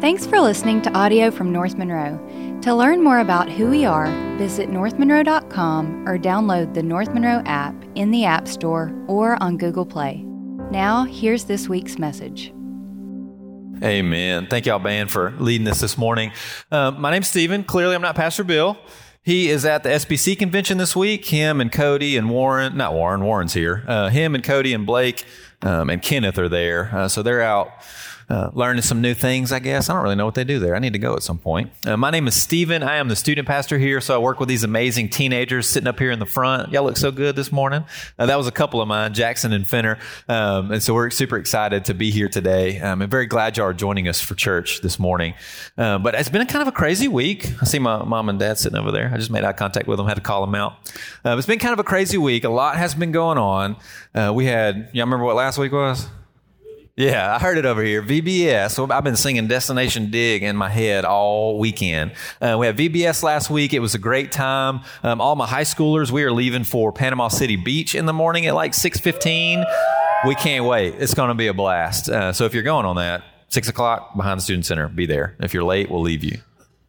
Thanks for listening to audio from North Monroe. To learn more about who we are, visit northmonroe.com or download the North Monroe app in the App Store or on Google Play. Now, here's this week's message. Amen. Thank y'all, band, for leading us this morning. Uh, my name's Stephen. Clearly, I'm not Pastor Bill. He is at the SBC convention this week. Him and Cody and Warren, not Warren, Warren's here. Uh, him and Cody and Blake um, and Kenneth are there. Uh, so they're out uh, learning some new things, I guess. I don't really know what they do there. I need to go at some point. Uh, my name is Stephen. I am the student pastor here, so I work with these amazing teenagers sitting up here in the front. Y'all look so good this morning. Uh, that was a couple of mine, Jackson and Finner. Um, and so we're super excited to be here today. Um, I'm very glad y'all are joining us for church this morning. Uh, but it's been a kind of a crazy week. I see my mom and dad sitting over there. I just made eye contact with them, had to call them out. Uh, it's been kind of a crazy week. A lot has been going on. Uh, we had, y'all remember what last week was? Yeah, I heard it over here. VBS. I've been singing Destination Dig in my head all weekend. Uh, we had VBS last week. It was a great time. Um, all my high schoolers, we are leaving for Panama City Beach in the morning at like 6.15. We can't wait. It's going to be a blast. Uh, so if you're going on that, 6 o'clock behind the Student Center, be there. If you're late, we'll leave you.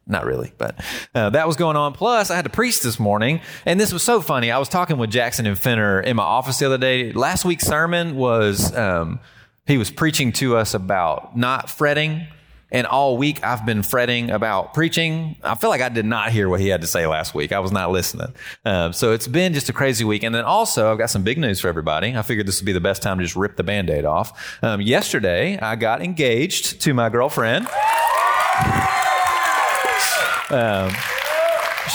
Not really, but uh, that was going on. Plus, I had to preach this morning, and this was so funny. I was talking with Jackson and Finner in my office the other day. Last week's sermon was... Um, he was preaching to us about not fretting. And all week I've been fretting about preaching. I feel like I did not hear what he had to say last week. I was not listening. Uh, so it's been just a crazy week. And then also I've got some big news for everybody. I figured this would be the best time to just rip the band-aid off. Um, yesterday I got engaged to my girlfriend. Um,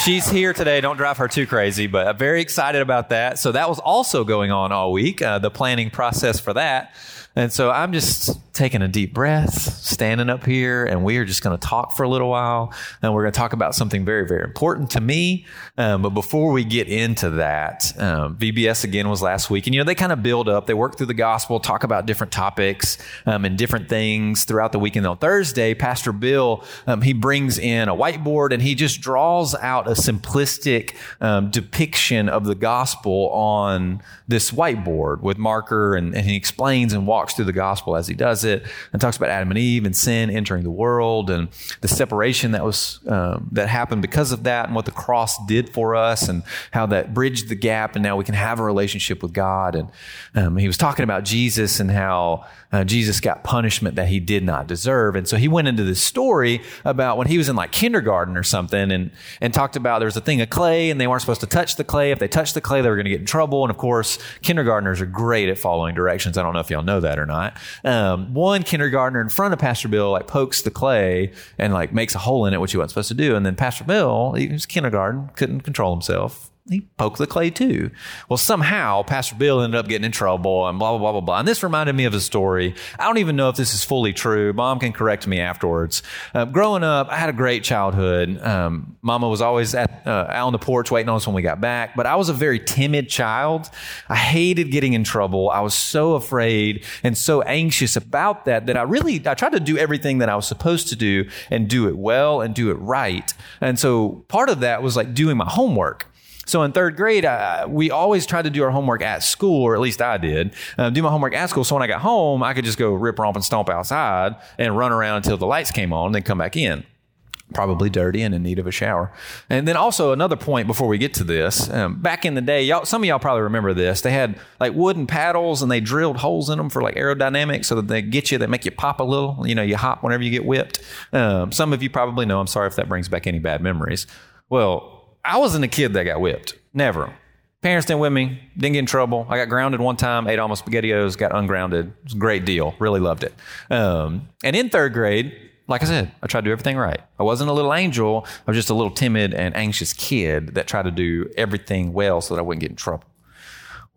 She's here today. Don't drive her too crazy, but I'm very excited about that. So that was also going on all week, uh, the planning process for that. And so I'm just taking a deep breath, standing up here, and we are just going to talk for a little while. And we're going to talk about something very, very important to me. Um, but before we get into that, um, VBS again was last week. And, you know, they kind of build up, they work through the gospel, talk about different topics um, and different things throughout the weekend. On Thursday, Pastor Bill, um, he brings in a whiteboard and he just draws out a simplistic um, depiction of the gospel on this whiteboard with marker and, and he explains and walks through the gospel as he does it and talks about Adam and Eve and sin entering the world and the separation that was um, that happened because of that and what the cross did for us and how that bridged the gap and now we can have a relationship with God. And um, he was talking about Jesus and how uh, Jesus got punishment that he did not deserve. And so he went into this story about when he was in like kindergarten or something and and talked about there was a thing of clay and they weren't supposed to touch the clay. If they touched the clay they were going to get in trouble. And of course kindergartners are great at following directions. I don't know if y'all know that or not. Um, one kindergartner in front of Pastor Bill like pokes the clay and like makes a hole in it, which he wasn't supposed to do. And then Pastor Bill, he was kindergarten, couldn't control himself he poked the clay too. Well, somehow Pastor Bill ended up getting in trouble and blah, blah, blah, blah, blah. And this reminded me of a story. I don't even know if this is fully true. Mom can correct me afterwards. Uh, growing up, I had a great childhood. Um, Mama was always at, uh, out on the porch waiting on us when we got back, but I was a very timid child. I hated getting in trouble. I was so afraid and so anxious about that that I really, I tried to do everything that I was supposed to do and do it well and do it right. And so part of that was like doing my homework. So in third grade, uh, we always tried to do our homework at school, or at least I did, uh, do my homework at school. So when I got home, I could just go rip, romp, and stomp outside and run around until the lights came on, and then come back in probably dirty and in need of a shower. And then also another point before we get to this, um, back in the day, y'all, some of y'all probably remember this. They had like wooden paddles and they drilled holes in them for like aerodynamics so that they get you, they make you pop a little. You know, you hop whenever you get whipped. Um, some of you probably know. I'm sorry if that brings back any bad memories. Well, I wasn't a kid that got whipped. Never. Parents didn't whip me. Didn't get in trouble. I got grounded one time. Ate my SpaghettiOs. Got ungrounded. It was a great deal. Really loved it. Um, and in third grade, like I said, I tried to do everything right. I wasn't a little angel. I was just a little timid and anxious kid that tried to do everything well so that I wouldn't get in trouble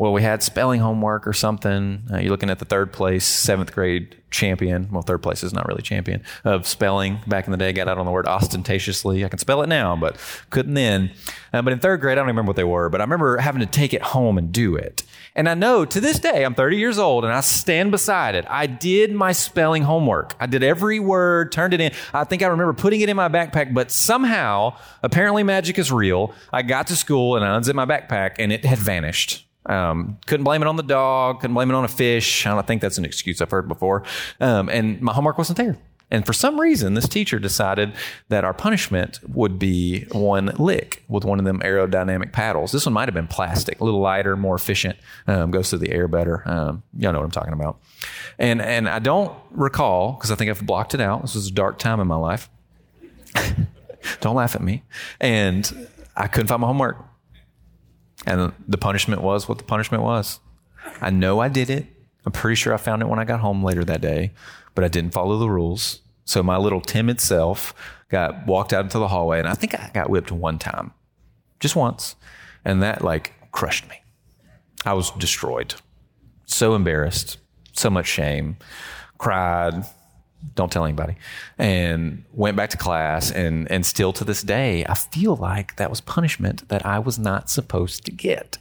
well, we had spelling homework or something. Uh, you're looking at the third place, seventh grade champion. Well, third place is not really champion of spelling. Back in the day, I got out on the word ostentatiously. I can spell it now, but couldn't then. Uh, but in third grade, I don't remember what they were, but I remember having to take it home and do it. And I know to this day, I'm 30 years old and I stand beside it. I did my spelling homework. I did every word, turned it in. I think I remember putting it in my backpack, but somehow, apparently magic is real. I got to school and I unzipped my backpack and it had vanished. Um, couldn't blame it on the dog. Couldn't blame it on a fish. I don't think that's an excuse I've heard before. Um, and my homework wasn't there. And for some reason, this teacher decided that our punishment would be one lick with one of them aerodynamic paddles. This one might have been plastic, a little lighter, more efficient, um, goes through the air better. Um, y'all know what I'm talking about. And and I don't recall because I think I've blocked it out. This was a dark time in my life. don't laugh at me. And I couldn't find my homework. And the punishment was what the punishment was. I know I did it. I'm pretty sure I found it when I got home later that day but I didn't follow the rules. So my little timid self got walked out into the hallway, and I think I got whipped one time, just once, and that like crushed me. I was destroyed, so embarrassed, so much shame, cried. Don't tell anybody. And went back to class and and still to this day, I feel like that was punishment that I was not supposed to get.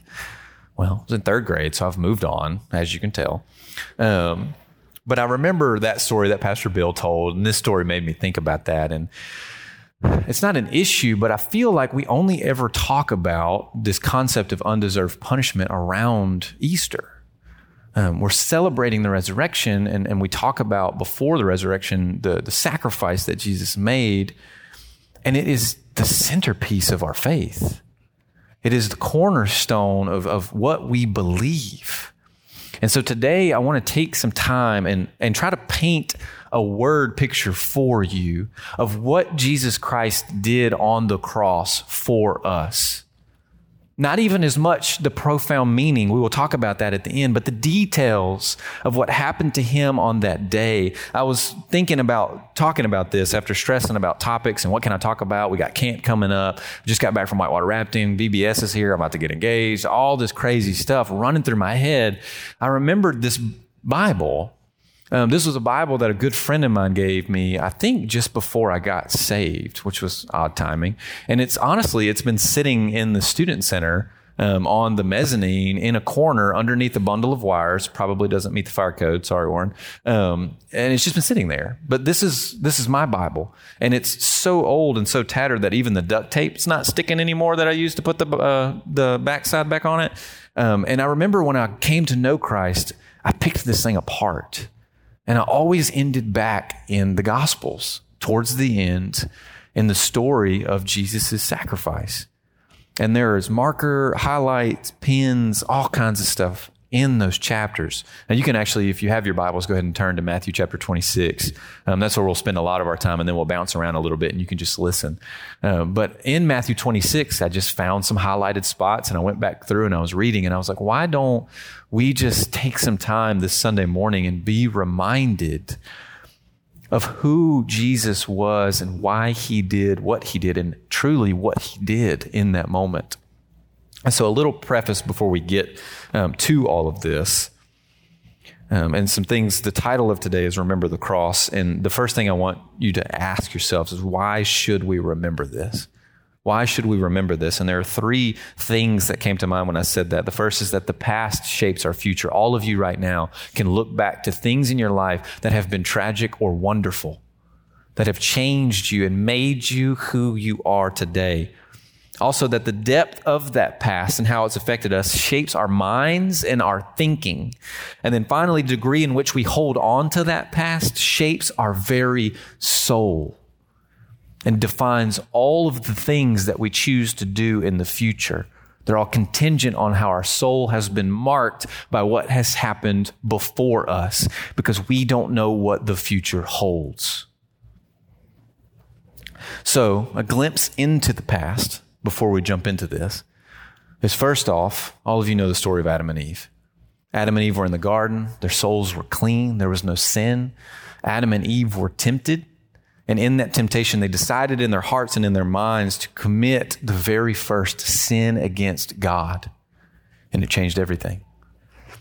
Well, I was in third grade, so I've moved on, as you can tell. Um, but I remember that story that Pastor Bill told, and this story made me think about that. And it's not an issue, but I feel like we only ever talk about this concept of undeserved punishment around Easter. Um, we're celebrating the resurrection, and, and we talk about before the resurrection the, the sacrifice that Jesus made, and it is the centerpiece of our faith. It is the cornerstone of, of what we believe. And so today I want to take some time and, and try to paint a word picture for you of what Jesus Christ did on the cross for us. Not even as much the profound meaning, we will talk about that at the end, but the details of what happened to him on that day. I was thinking about talking about this after stressing about topics and what can I talk about. We got camp coming up. Just got back from whitewater rafting. VBS is here. I'm about to get engaged. All this crazy stuff running through my head. I remembered this Bible um, this was a Bible that a good friend of mine gave me, I think just before I got saved, which was odd timing. And it's honestly, it's been sitting in the student center um, on the mezzanine in a corner underneath a bundle of wires. Probably doesn't meet the fire code. Sorry, Warren. Um, and it's just been sitting there. But this is this is my Bible, and it's so old and so tattered that even the duct tape's not sticking anymore that I used to put the uh, the backside back on it. Um, and I remember when I came to know Christ, I picked this thing apart and I always ended back in the Gospels towards the end in the story of Jesus' sacrifice. And there's marker, highlights, pins, all kinds of stuff in those chapters. Now, you can actually, if you have your Bibles, go ahead and turn to Matthew chapter 26. Um, that's where we'll spend a lot of our time, and then we'll bounce around a little bit and you can just listen. Um, but in Matthew 26, I just found some highlighted spots and I went back through and I was reading, and I was like, why don't we just take some time this Sunday morning and be reminded of who Jesus was and why he did what he did, and truly what he did in that moment? And so, a little preface before we get um, to all of this. Um, and some things, the title of today is Remember the Cross. And the first thing I want you to ask yourselves is why should we remember this? Why should we remember this? And there are three things that came to mind when I said that. The first is that the past shapes our future. All of you right now can look back to things in your life that have been tragic or wonderful, that have changed you and made you who you are today. Also, that the depth of that past and how it's affected us shapes our minds and our thinking. And then finally, the degree in which we hold on to that past shapes our very soul and defines all of the things that we choose to do in the future. They're all contingent on how our soul has been marked by what has happened before us because we don't know what the future holds. So, a glimpse into the past before we jump into this is first off, all of you know the story of Adam and Eve. Adam and Eve were in the garden, their souls were clean, there was no sin. Adam and Eve were tempted, and in that temptation, they decided in their hearts and in their minds to commit the very first sin against God. And it changed everything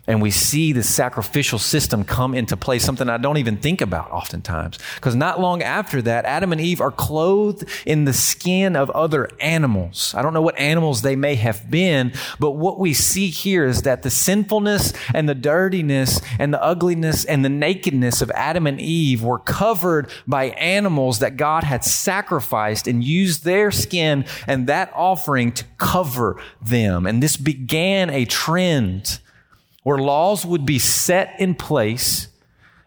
and we see the sacrificial system come into play, something I don't even think about oftentimes. Because not long after that, Adam and Eve are clothed in the skin of other animals. I don't know what animals they may have been, but what we see here is that the sinfulness and the dirtiness and the ugliness and the nakedness of Adam and Eve were covered by animals that God had sacrificed and used their skin and that offering to cover them. And this began a trend where laws would be set in place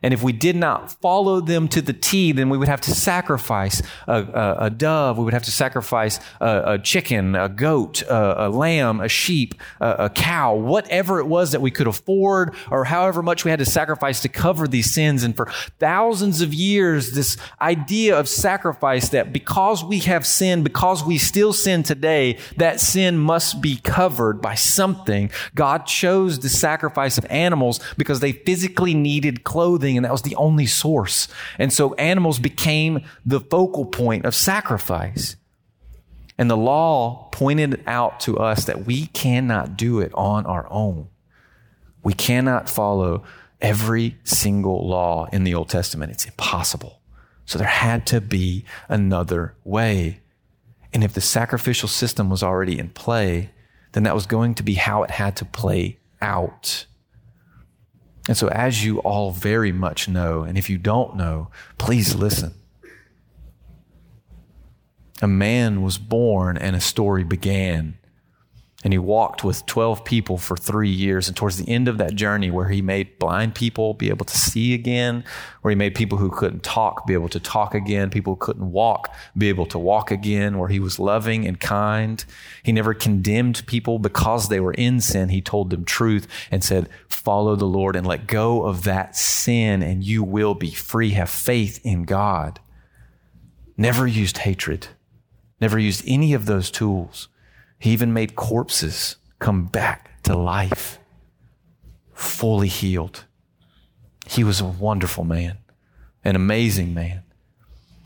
And if we did not follow them to the T, then we would have to sacrifice a, a, a dove. We would have to sacrifice a, a chicken, a goat, a, lamb, a sheep, a, cow, whatever it was that we could afford, or however much we had to sacrifice to cover these sins. And for thousands of years, this idea of sacrifice that because we have sinned, because we still sin today, that sin must be covered by something. God chose the sacrifice of animals because they physically needed clothing and that was the only source. And so animals became the focal point of sacrifice. And the law pointed out to us that we cannot do it on our own. We cannot follow every single law in the Old Testament. It's impossible. So there had to be another way. And if the sacrificial system was already in play, then that was going to be how it had to play out. And so, as you all very much know, and if you don't know, please listen. A man was born and a story began. And he walked with 12 people for three years. And towards the end of that journey, where he made blind people be able to see again, where he made people who couldn't talk be able to talk again, people who couldn't walk be able to walk again, where he was loving and kind. He never condemned people because they were in sin. He told them truth and said, Follow the Lord and let go of that sin, and you will be free. Have faith in God. Never used hatred, never used any of those tools. He even made corpses come back to life, fully healed. He was a wonderful man, an amazing man.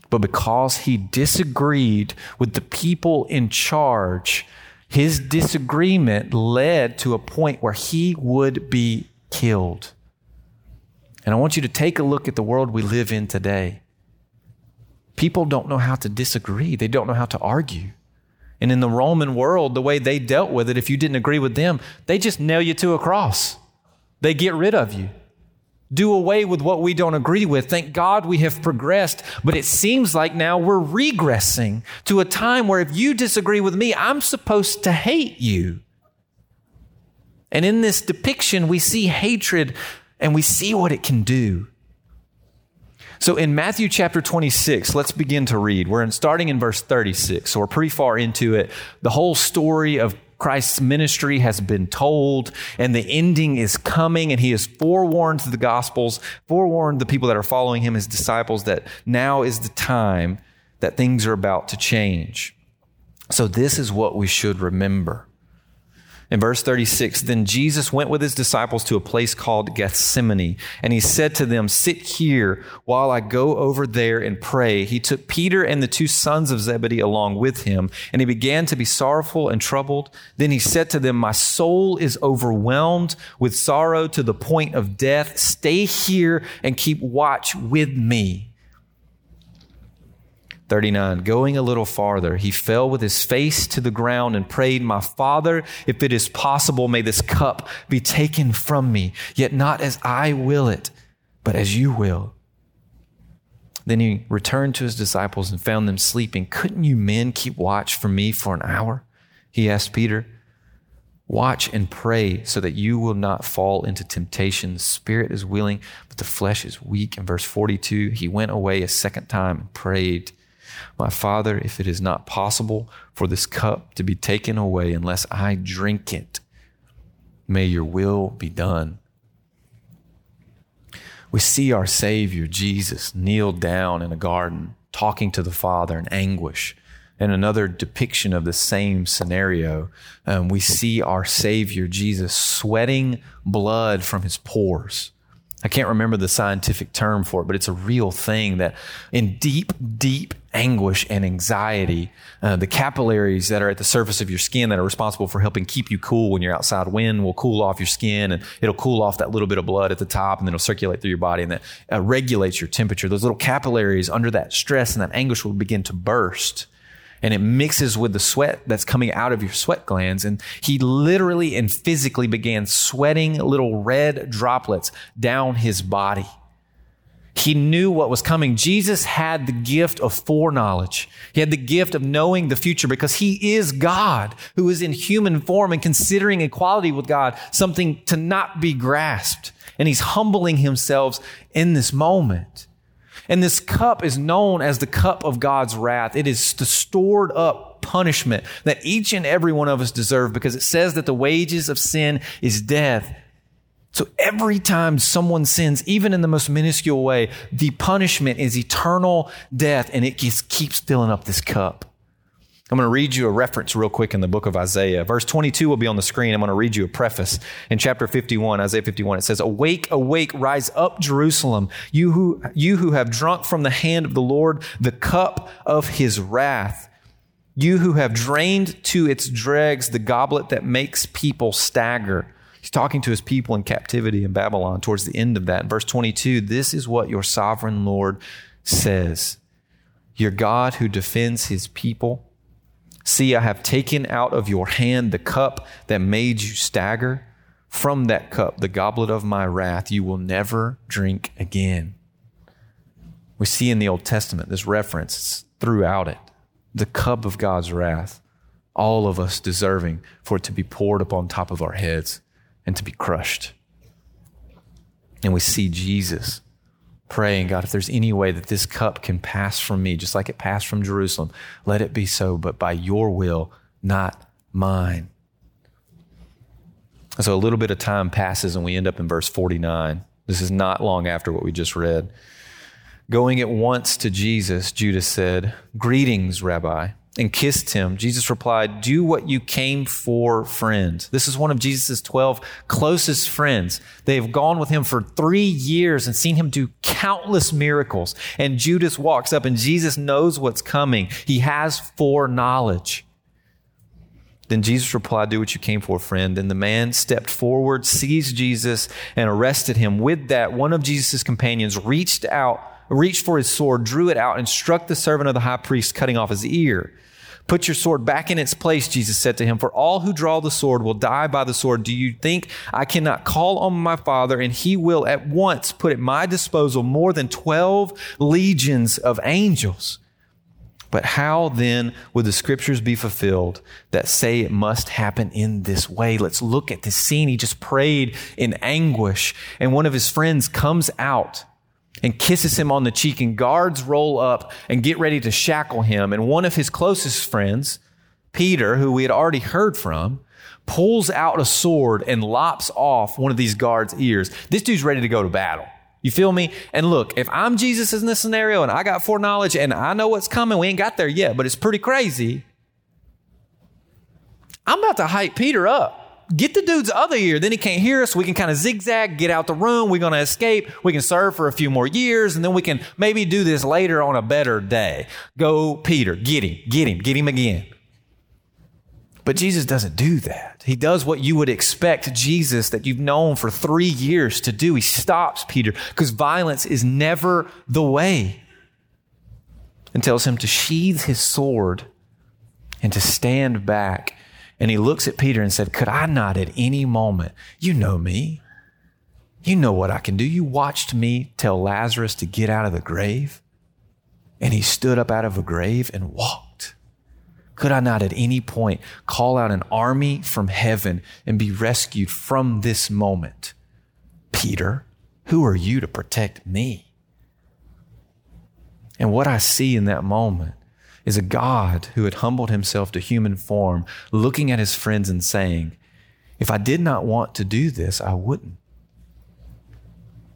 But because he disagreed with the people in charge, his disagreement led to a point where he would be killed. And I want you to take a look at the world we live in today. People don't know how to disagree, they don't know how to argue. And in the Roman world, the way they dealt with it, if you didn't agree with them, they just nail you to a cross. They get rid of you. Do away with what we don't agree with. Thank God we have progressed, but it seems like now we're regressing to a time where if you disagree with me, I'm supposed to hate you. And in this depiction, we see hatred and we see what it can do. So in Matthew chapter 26, let's begin to read. We're in, starting in verse 36, so we're pretty far into it. The whole story of Christ's ministry has been told, and the ending is coming, and he has forewarned the Gospels, forewarned the people that are following him, his disciples, that now is the time that things are about to change. So, this is what we should remember. In verse 36, then Jesus went with his disciples to a place called Gethsemane, and he said to them, Sit here while I go over there and pray. He took Peter and the two sons of Zebedee along with him, and he began to be sorrowful and troubled. Then he said to them, My soul is overwhelmed with sorrow to the point of death. Stay here and keep watch with me. 39. Going a little farther, he fell with his face to the ground and prayed, My Father, if it is possible, may this cup be taken from me, yet not as I will it, but as you will. Then he returned to his disciples and found them sleeping. Couldn't you men keep watch for me for an hour? He asked Peter. Watch and pray so that you will not fall into temptation. The spirit is willing, but the flesh is weak. In verse 42, he went away a second time and prayed my Father, if it is not possible for this cup to be taken away unless I drink it, may your will be done. We see our Savior, Jesus, kneel down in a garden, talking to the Father in anguish. And another depiction of the same scenario, um, we see our Savior, Jesus, sweating blood from his pores I can't remember the scientific term for it, but it's a real thing that in deep, deep anguish and anxiety, uh, the capillaries that are at the surface of your skin that are responsible for helping keep you cool when you're outside, wind will cool off your skin and it'll cool off that little bit of blood at the top and then it'll circulate through your body and that uh, regulates your temperature. Those little capillaries under that stress and that anguish will begin to burst and it mixes with the sweat that's coming out of your sweat glands. And he literally and physically began sweating little red droplets down his body. He knew what was coming. Jesus had the gift of foreknowledge. He had the gift of knowing the future because he is God who is in human form and considering equality with God something to not be grasped. And he's humbling himself in this moment. And this cup is known as the cup of God's wrath. It is the stored up punishment that each and every one of us deserve because it says that the wages of sin is death. So every time someone sins, even in the most minuscule way, the punishment is eternal death and it just keeps filling up this cup. I'm going to read you a reference real quick in the book of Isaiah. Verse 22 will be on the screen. I'm going to read you a preface. In chapter 51, Isaiah 51, it says, Awake, awake, rise up, Jerusalem, you who, you who have drunk from the hand of the Lord the cup of his wrath. You who have drained to its dregs the goblet that makes people stagger. He's talking to his people in captivity in Babylon towards the end of that. In verse 22, this is what your sovereign Lord says Your God who defends his people See, I have taken out of your hand the cup that made you stagger. From that cup, the goblet of my wrath, you will never drink again. We see in the Old Testament this reference throughout it the cup of God's wrath, all of us deserving for it to be poured upon top of our heads and to be crushed. And we see Jesus praying, God, if there's any way that this cup can pass from me, just like it passed from Jerusalem, let it be so, but by your will, not mine. so a little bit of time passes and we end up in verse 49. This is not long after what we just read. Going at once to Jesus, Judas said, Greetings, Rabbi and kissed him. Jesus replied, Do what you came for, friend. This is one of Jesus' 12 closest friends. They have gone with him for three years and seen him do countless miracles. And Judas walks up, and Jesus knows what's coming. He has foreknowledge. Then Jesus replied, Do what you came for, friend. And the man stepped forward, seized Jesus, and arrested him. With that, one of Jesus' companions reached out, reached for his sword, drew it out, and struck the servant of the high priest, cutting off his ear. Put your sword back in its place, Jesus said to him, for all who draw the sword will die by the sword. Do you think I cannot call on my Father and he will at once put at my disposal more than 12 legions of angels? But how then would the scriptures be fulfilled that say it must happen in this way? Let's look at this scene. He just prayed in anguish, and one of his friends comes out and kisses him on the cheek, and guards roll up and get ready to shackle him. And one of his closest friends, Peter, who we had already heard from, pulls out a sword and lops off one of these guards' ears. This dude's ready to go to battle. You feel me? And look, if I'm Jesus in this scenario and I got foreknowledge and I know what's coming, we ain't got there yet, but it's pretty crazy. I'm about to hype Peter up get the dude's other ear. Then he can't hear us. We can kind of zigzag, get out the room. We're going to escape. We can serve for a few more years, and then we can maybe do this later on a better day. Go, Peter. Get him. Get him. Get him again. But Jesus doesn't do that. He does what you would expect Jesus, that you've known for three years, to do. He stops Peter because violence is never the way and tells him to sheathe his sword and to stand back and he looks at Peter and said, Could I not at any moment? You know me. You know what I can do. You watched me tell Lazarus to get out of the grave. And he stood up out of a grave and walked. Could I not at any point call out an army from heaven and be rescued from this moment? Peter, who are you to protect me? And what I see in that moment is a God who had humbled himself to human form, looking at his friends and saying, If I did not want to do this, I wouldn't.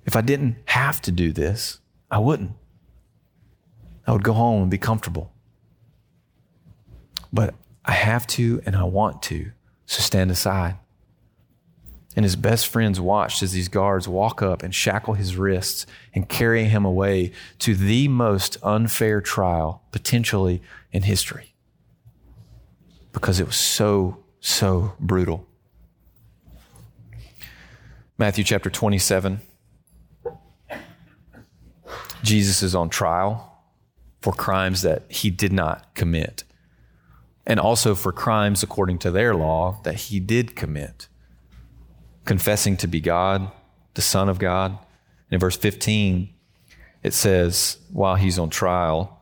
If I didn't have to do this, I wouldn't. I would go home and be comfortable. But I have to and I want to, so stand aside. And his best friends watched as these guards walk up and shackle his wrists and carry him away to the most unfair trial potentially in history because it was so, so brutal. Matthew chapter 27. Jesus is on trial for crimes that he did not commit, and also for crimes according to their law that he did commit confessing to be God, the Son of God. And in verse 15, it says, while he's on trial,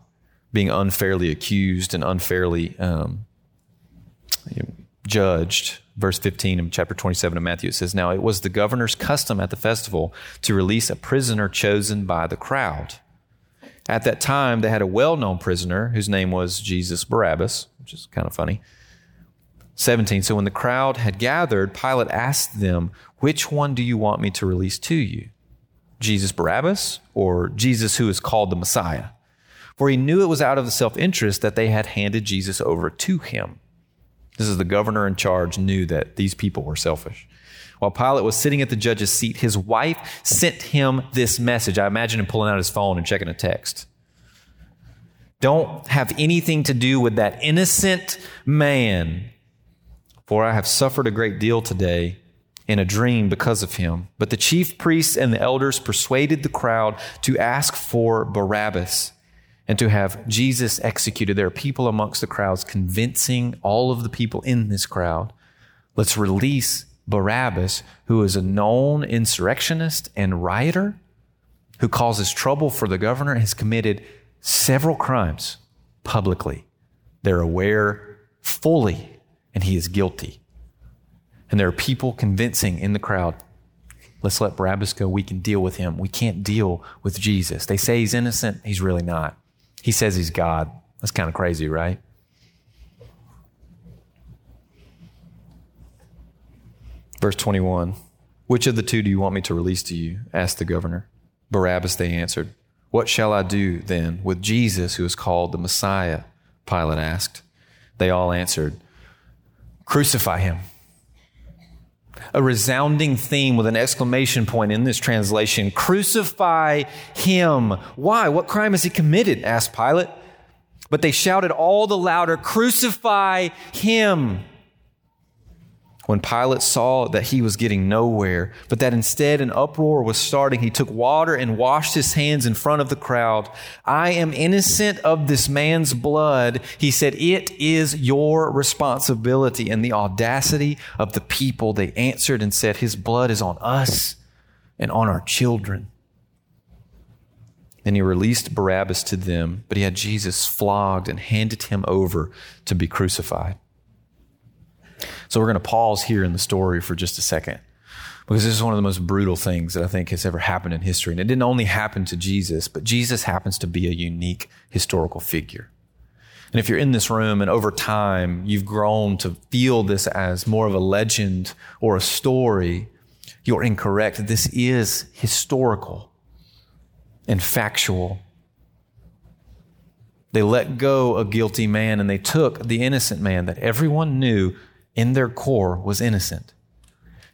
being unfairly accused and unfairly um, judged verse 15 of chapter 27 of Matthew, it says, Now it was the governor's custom at the festival to release a prisoner chosen by the crowd. At that time, they had a well known prisoner whose name was Jesus Barabbas, which is kind of funny. 17. So when the crowd had gathered, Pilate asked them, Which one do you want me to release to you? Jesus Barabbas or Jesus who is called the Messiah? For he knew it was out of the self interest that they had handed Jesus over to him. This is the governor in charge, knew that these people were selfish. While Pilate was sitting at the judge's seat, his wife sent him this message. I imagine him pulling out his phone and checking a text. Don't have anything to do with that innocent man for I have suffered a great deal today in a dream because of him. But the chief priests and the elders persuaded the crowd to ask for Barabbas and to have Jesus executed. There are people amongst the crowds convincing all of the people in this crowd let's release Barabbas, who is a known insurrectionist and rioter who causes trouble for the governor and has committed several crimes publicly. They're aware fully and he is guilty. And there are people convincing in the crowd, let's let Barabbas go. We can deal with him. We can't deal with Jesus. They say he's innocent. He's really not. He says he's God. That's kind of crazy, right? Verse 21 Which of the two do you want me to release to you? asked the governor. Barabbas, they answered. What shall I do then with Jesus, who is called the Messiah? Pilate asked. They all answered, Crucify him. A resounding theme with an exclamation point in this translation Crucify him. Why? What crime has he committed? asked Pilate. But they shouted all the louder, Crucify him when Pilate saw that he was getting nowhere, but that instead an uproar was starting, he took water and washed his hands in front of the crowd. I am innocent of this man's blood. He said, It is your responsibility. And the audacity of the people, they answered and said, His blood is on us and on our children. Then he released Barabbas to them, but he had Jesus flogged and handed him over to be crucified. So we're going to pause here in the story for just a second because this is one of the most brutal things that I think has ever happened in history. And it didn't only happen to Jesus, but Jesus happens to be a unique historical figure. And if you're in this room and over time you've grown to feel this as more of a legend or a story, you're incorrect. This is historical and factual. They let go a guilty man and they took the innocent man that everyone knew in their core was innocent.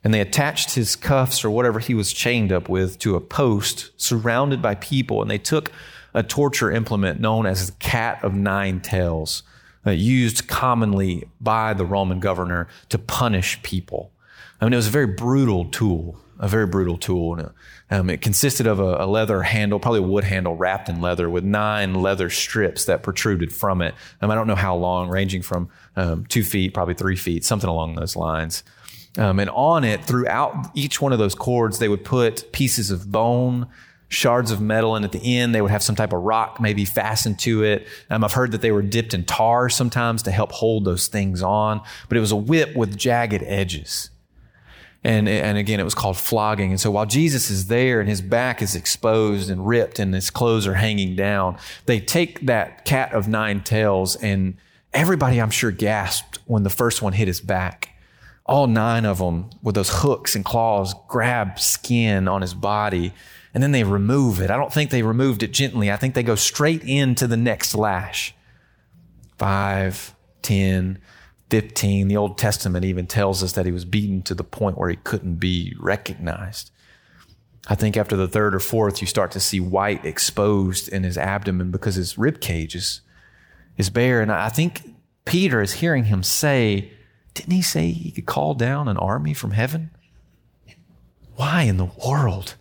And they attached his cuffs or whatever he was chained up with to a post surrounded by people. And they took a torture implement known as the cat of nine tails, uh, used commonly by the Roman governor to punish people. I mean, it was a very brutal tool, a very brutal tool. Um, it consisted of a, a, leather handle, probably a wood handle wrapped in leather with nine leather strips that protruded from it. Um, I don't know how long, ranging from um, two feet, probably three feet, something along those lines. Um, and on it, throughout each one of those cords, they would put pieces of bone, shards of metal, and at the end, they would have some type of rock maybe fastened to it. Um, I've heard that they were dipped in tar sometimes to help hold those things on, but it was a whip with jagged edges. And, and again, it was called flogging. And so while Jesus is there and his back is exposed and ripped and his clothes are hanging down, they take that cat of nine tails and everybody, I'm sure, gasped when the first one hit his back. All nine of them with those hooks and claws grab skin on his body and then they remove it. I don't think they removed it gently. I think they go straight into the next lash. Five, ten, 15, the Old Testament even tells us that he was beaten to the point where he couldn't be recognized. I think after the third or fourth, you start to see white exposed in his abdomen because his rib cage is, is bare. And I think Peter is hearing him say, Didn't he say he could call down an army from heaven? Why in the world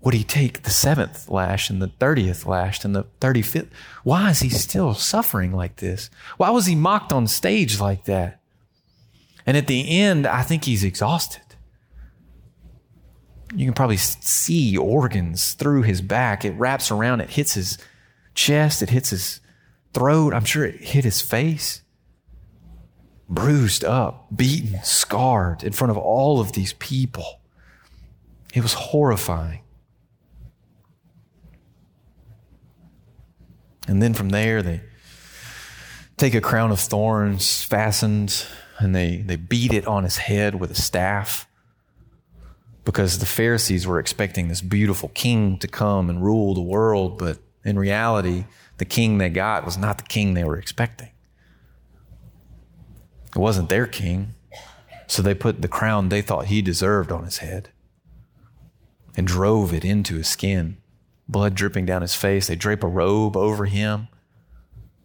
would he take the seventh lash and the 30th lash and the 35th? Why is he still suffering like this? Why was he mocked on stage like that? And at the end, I think he's exhausted. You can probably see organs through his back. It wraps around, it hits his chest, it hits his throat. I'm sure it hit his face. bruised up, beaten, scarred in front of all of these people. It was horrifying. And then from there, they take a crown of thorns fastened and they, they beat it on his head with a staff because the Pharisees were expecting this beautiful king to come and rule the world, but in reality, the king they got was not the king they were expecting. It wasn't their king, so they put the crown they thought he deserved on his head and drove it into his skin, blood dripping down his face. They drape a robe over him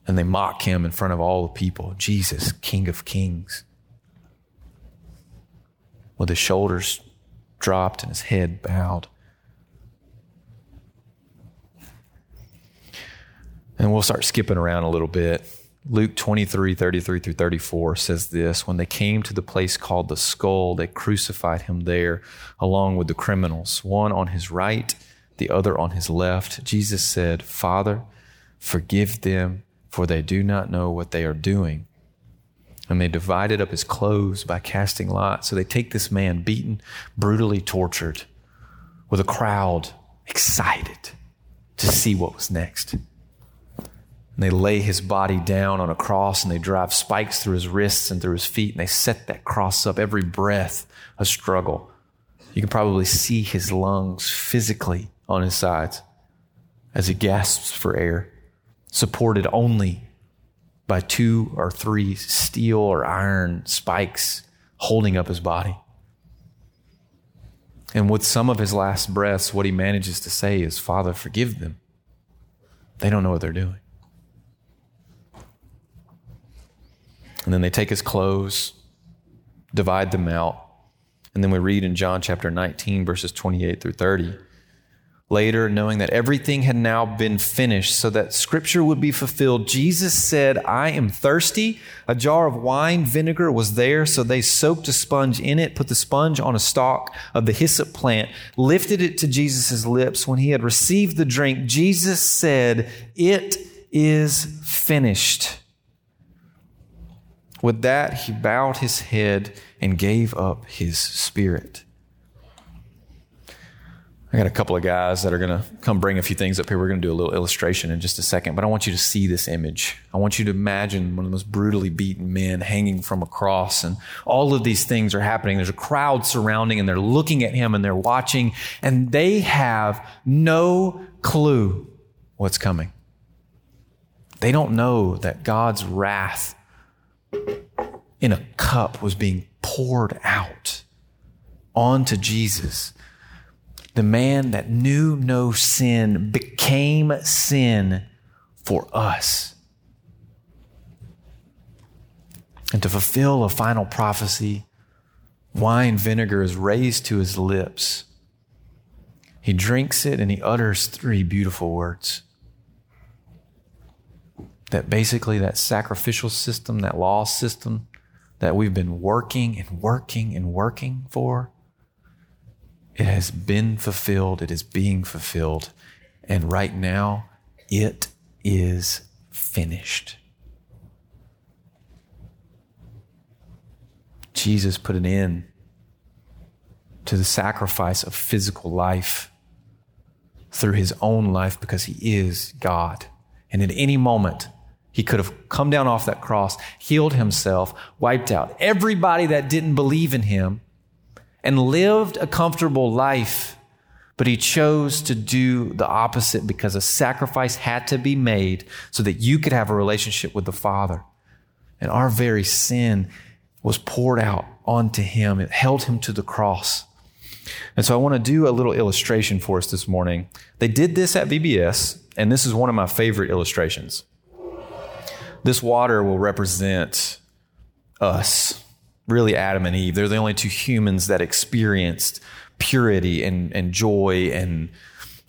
and they mock him in front of all the people Jesus, King of Kings. With his shoulders dropped and his head bowed. And we'll start skipping around a little bit. Luke 23, 33 through 34 says this When they came to the place called the skull, they crucified him there along with the criminals, one on his right, the other on his left. Jesus said, Father, forgive them, for they do not know what they are doing. And they divided up his clothes by casting lots. So they take this man beaten, brutally tortured, with a crowd excited to see what was next. And they lay his body down on a cross and they drive spikes through his wrists and through his feet and they set that cross up every breath a struggle. You can probably see his lungs physically on his sides as he gasps for air, supported only by two or three steel or iron spikes holding up his body. And with some of his last breaths, what he manages to say is, Father, forgive them. They don't know what they're doing. And then they take his clothes, divide them out. And then we read in John chapter 19, verses 28 through 30 Later, knowing that everything had now been finished so that scripture would be fulfilled, Jesus said, I am thirsty. A jar of wine vinegar was there, so they soaked a sponge in it, put the sponge on a stalk of the hyssop plant, lifted it to Jesus' lips. When he had received the drink, Jesus said, It is finished. With that, he bowed his head and gave up his spirit. I got a couple of guys that are going to come bring a few things up here. We're going to do a little illustration in just a second, but I want you to see this image. I want you to imagine one of the most brutally beaten men hanging from a cross, and all of these things are happening. There's a crowd surrounding, and they're looking at him and they're watching, and they have no clue what's coming. They don't know that God's wrath in a cup was being poured out onto Jesus the man that knew no sin became sin for us. And to fulfill a final prophecy, wine vinegar is raised to his lips. He drinks it and he utters three beautiful words. That basically, that sacrificial system, that law system that we've been working and working and working for, it has been fulfilled, it is being fulfilled. And right now, it is finished. Jesus put an end to the sacrifice of physical life through his own life because he is God. And at any moment, he could have come down off that cross, healed himself, wiped out everybody that didn't believe in him, and lived a comfortable life, but he chose to do the opposite because a sacrifice had to be made so that you could have a relationship with the Father. And our very sin was poured out onto him, it held him to the cross. And so I want to do a little illustration for us this morning. They did this at VBS, and this is one of my favorite illustrations. This water will represent us really Adam and Eve. They're the only two humans that experienced purity and, and joy and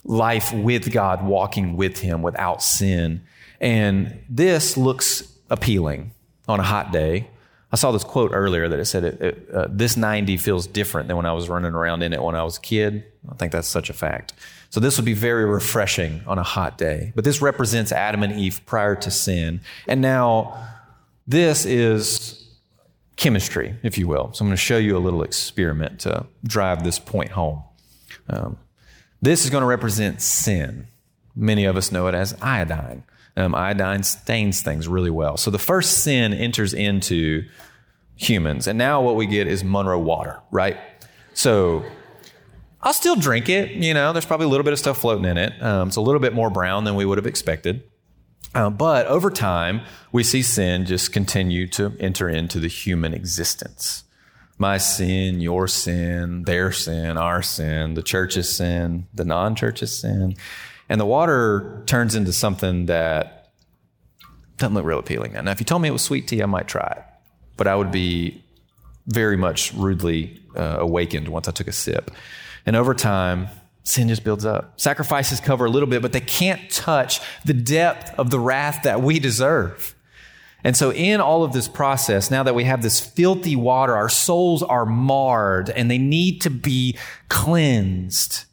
life with God, walking with Him without sin. And this looks appealing on a hot day. I saw this quote earlier that it said, it, it, uh, This 90 feels different than when I was running around in it when I was a kid. I think that's such a fact. So this would be very refreshing on a hot day. But this represents Adam and Eve prior to sin. And now this is chemistry, if you will. So I'm going to show you a little experiment to drive this point home. Um, this is going to represent sin. Many of us know it as iodine. Um, iodine stains things really well. So the first sin enters into humans. And now what we get is Monroe water, right? So I'll still drink it. You know, there's probably a little bit of stuff floating in it. Um, it's a little bit more brown than we would have expected. Uh, but over time, we see sin just continue to enter into the human existence. My sin, your sin, their sin, our sin, the church's sin, the non church's sin. And the water turns into something that doesn't look real appealing. Now, if you told me it was sweet tea, I might try it. But I would be very much rudely uh, awakened once I took a sip. And over time, sin just builds up. Sacrifices cover a little bit, but they can't touch the depth of the wrath that we deserve. And so, in all of this process, now that we have this filthy water, our souls are marred and they need to be cleansed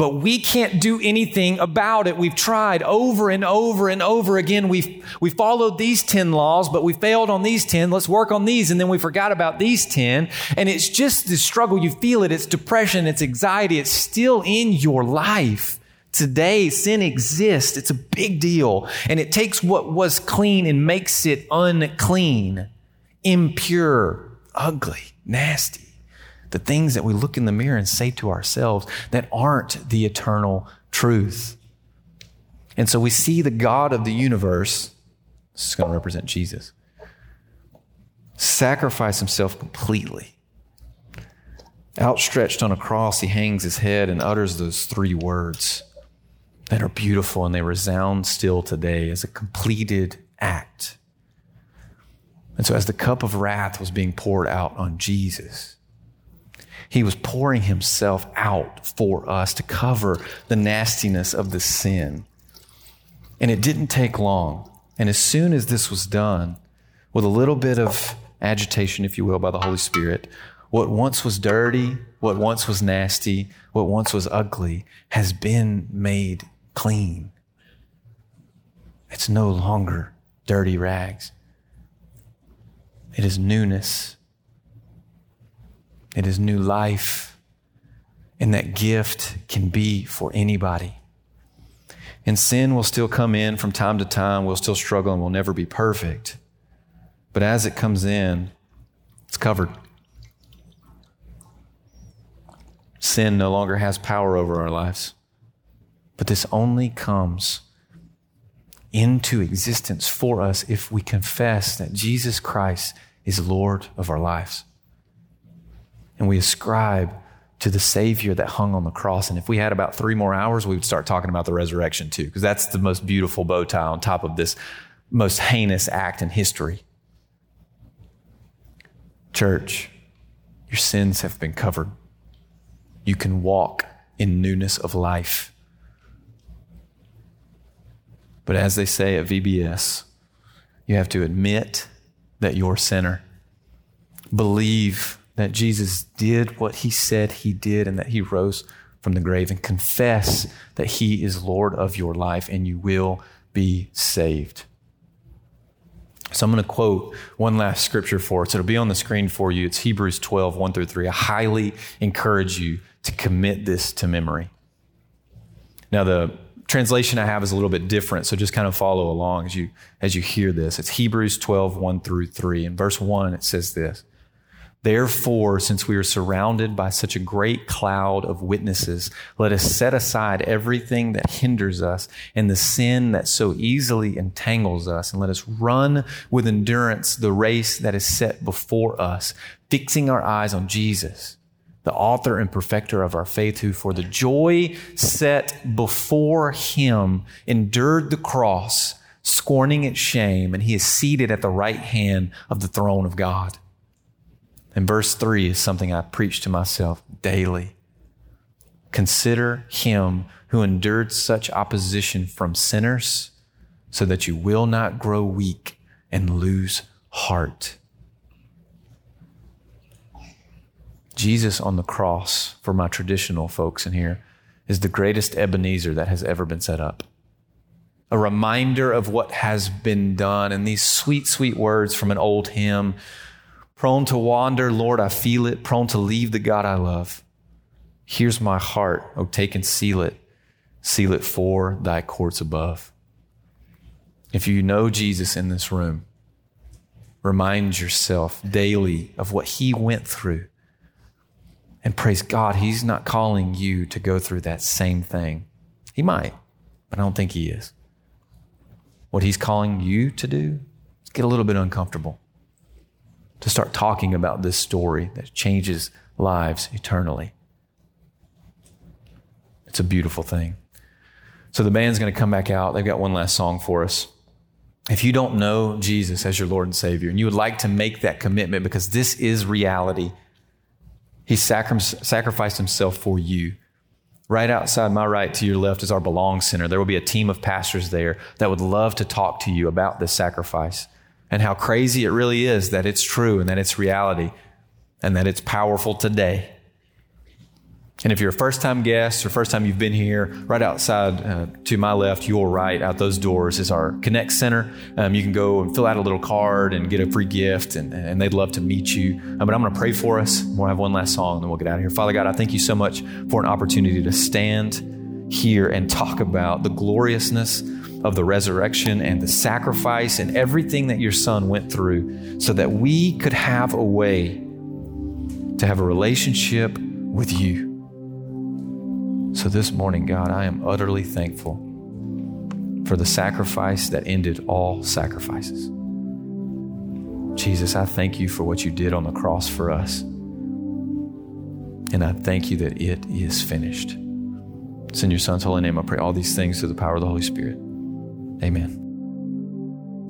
but we can't do anything about it. We've tried over and over and over again. We've, we followed these 10 laws, but we failed on these 10. Let's work on these. And then we forgot about these 10. And it's just the struggle. You feel it. It's depression. It's anxiety. It's still in your life. Today, sin exists. It's a big deal. And it takes what was clean and makes it unclean, impure, ugly, nasty the things that we look in the mirror and say to ourselves that aren't the eternal truth. And so we see the God of the universe, this is going to represent Jesus, sacrifice himself completely. Outstretched on a cross, he hangs his head and utters those three words that are beautiful and they resound still today as a completed act. And so, as the cup of wrath was being poured out on Jesus, he was pouring himself out for us to cover the nastiness of the sin. And it didn't take long. And as soon as this was done, with a little bit of agitation, if you will, by the Holy Spirit, what once was dirty, what once was nasty, what once was ugly has been made clean. It's no longer dirty rags. It is newness it is new life. And that gift can be for anybody. And sin will still come in from time to time. We'll still struggle and we'll never be perfect. But as it comes in, it's covered. Sin no longer has power over our lives. But this only comes into existence for us if we confess that Jesus Christ is Lord of our lives and we ascribe to the Savior that hung on the cross. And if we had about three more hours, we would start talking about the resurrection too, because that's the most beautiful bow tie on top of this most heinous act in history. Church, your sins have been covered. You can walk in newness of life. But as they say at VBS, you have to admit that you're a sinner. Believe that Jesus did what he said he did and that he rose from the grave and confess that he is Lord of your life and you will be saved. So I'm going to quote one last scripture for us. It'll be on the screen for you. It's Hebrews 12, 1 through 3. I highly encourage you to commit this to memory. Now, the translation I have is a little bit different, so just kind of follow along as you, as you hear this. It's Hebrews 12, 1 through 3. In verse 1, it says this Therefore, since we are surrounded by such a great cloud of witnesses, let us set aside everything that hinders us and the sin that so easily entangles us, and let us run with endurance the race that is set before us, fixing our eyes on Jesus, the author and perfecter of our faith, who for the joy set before him endured the cross, scorning its shame, and he is seated at the right hand of the throne of God. And verse 3 is something I preach to myself daily. Consider him who endured such opposition from sinners so that you will not grow weak and lose heart. Jesus on the cross, for my traditional folks in here, is the greatest Ebenezer that has ever been set up. A reminder of what has been done, and these sweet, sweet words from an old hymn prone to wander. Lord, I feel it, prone to leave the God I love. Here's my heart. Oh, take and seal it. Seal it for thy courts above. If you know Jesus in this room, remind yourself daily of what he went through. And praise God, he's not calling you to go through that same thing. He might, but I don't think he is. What he's calling you to do is get a little bit uncomfortable, to start talking about this story that changes lives eternally. It's a beautiful thing. So the band's going to come back out. They've got one last song for us. If you don't know Jesus as your Lord and Savior, and you would like to make that commitment because this is reality, He sacrificed Himself for you. Right outside my right to your left is our Belong Center. There will be a team of pastors there that would love to talk to you about this sacrifice and how crazy it really is that it's true and that it's reality and that it's powerful today. And if you're a first time guest or first time you've been here, right outside uh, to my left, your right, out those doors is our Connect Center. Um, you can go and fill out a little card and get a free gift, and, and they'd love to meet you. Uh, but I'm going to pray for us. We'll have one last song, and then we'll get out of here. Father God, I thank you so much for an opportunity to stand here and talk about the gloriousness of the resurrection and the sacrifice and everything that your son went through so that we could have a way to have a relationship with you. So this morning, God, I am utterly thankful for the sacrifice that ended all sacrifices. Jesus, I thank you for what you did on the cross for us. And I thank you that it is finished. It's in your Son's holy name. I pray all these things through the power of the Holy Spirit. Amen.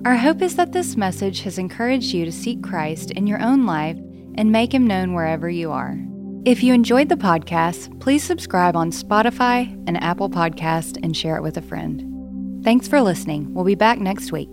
Our hope is that this message has encouraged you to seek Christ in your own life and make him known wherever you are. If you enjoyed the podcast, please subscribe on Spotify and Apple Podcast and share it with a friend. Thanks for listening. We'll be back next week.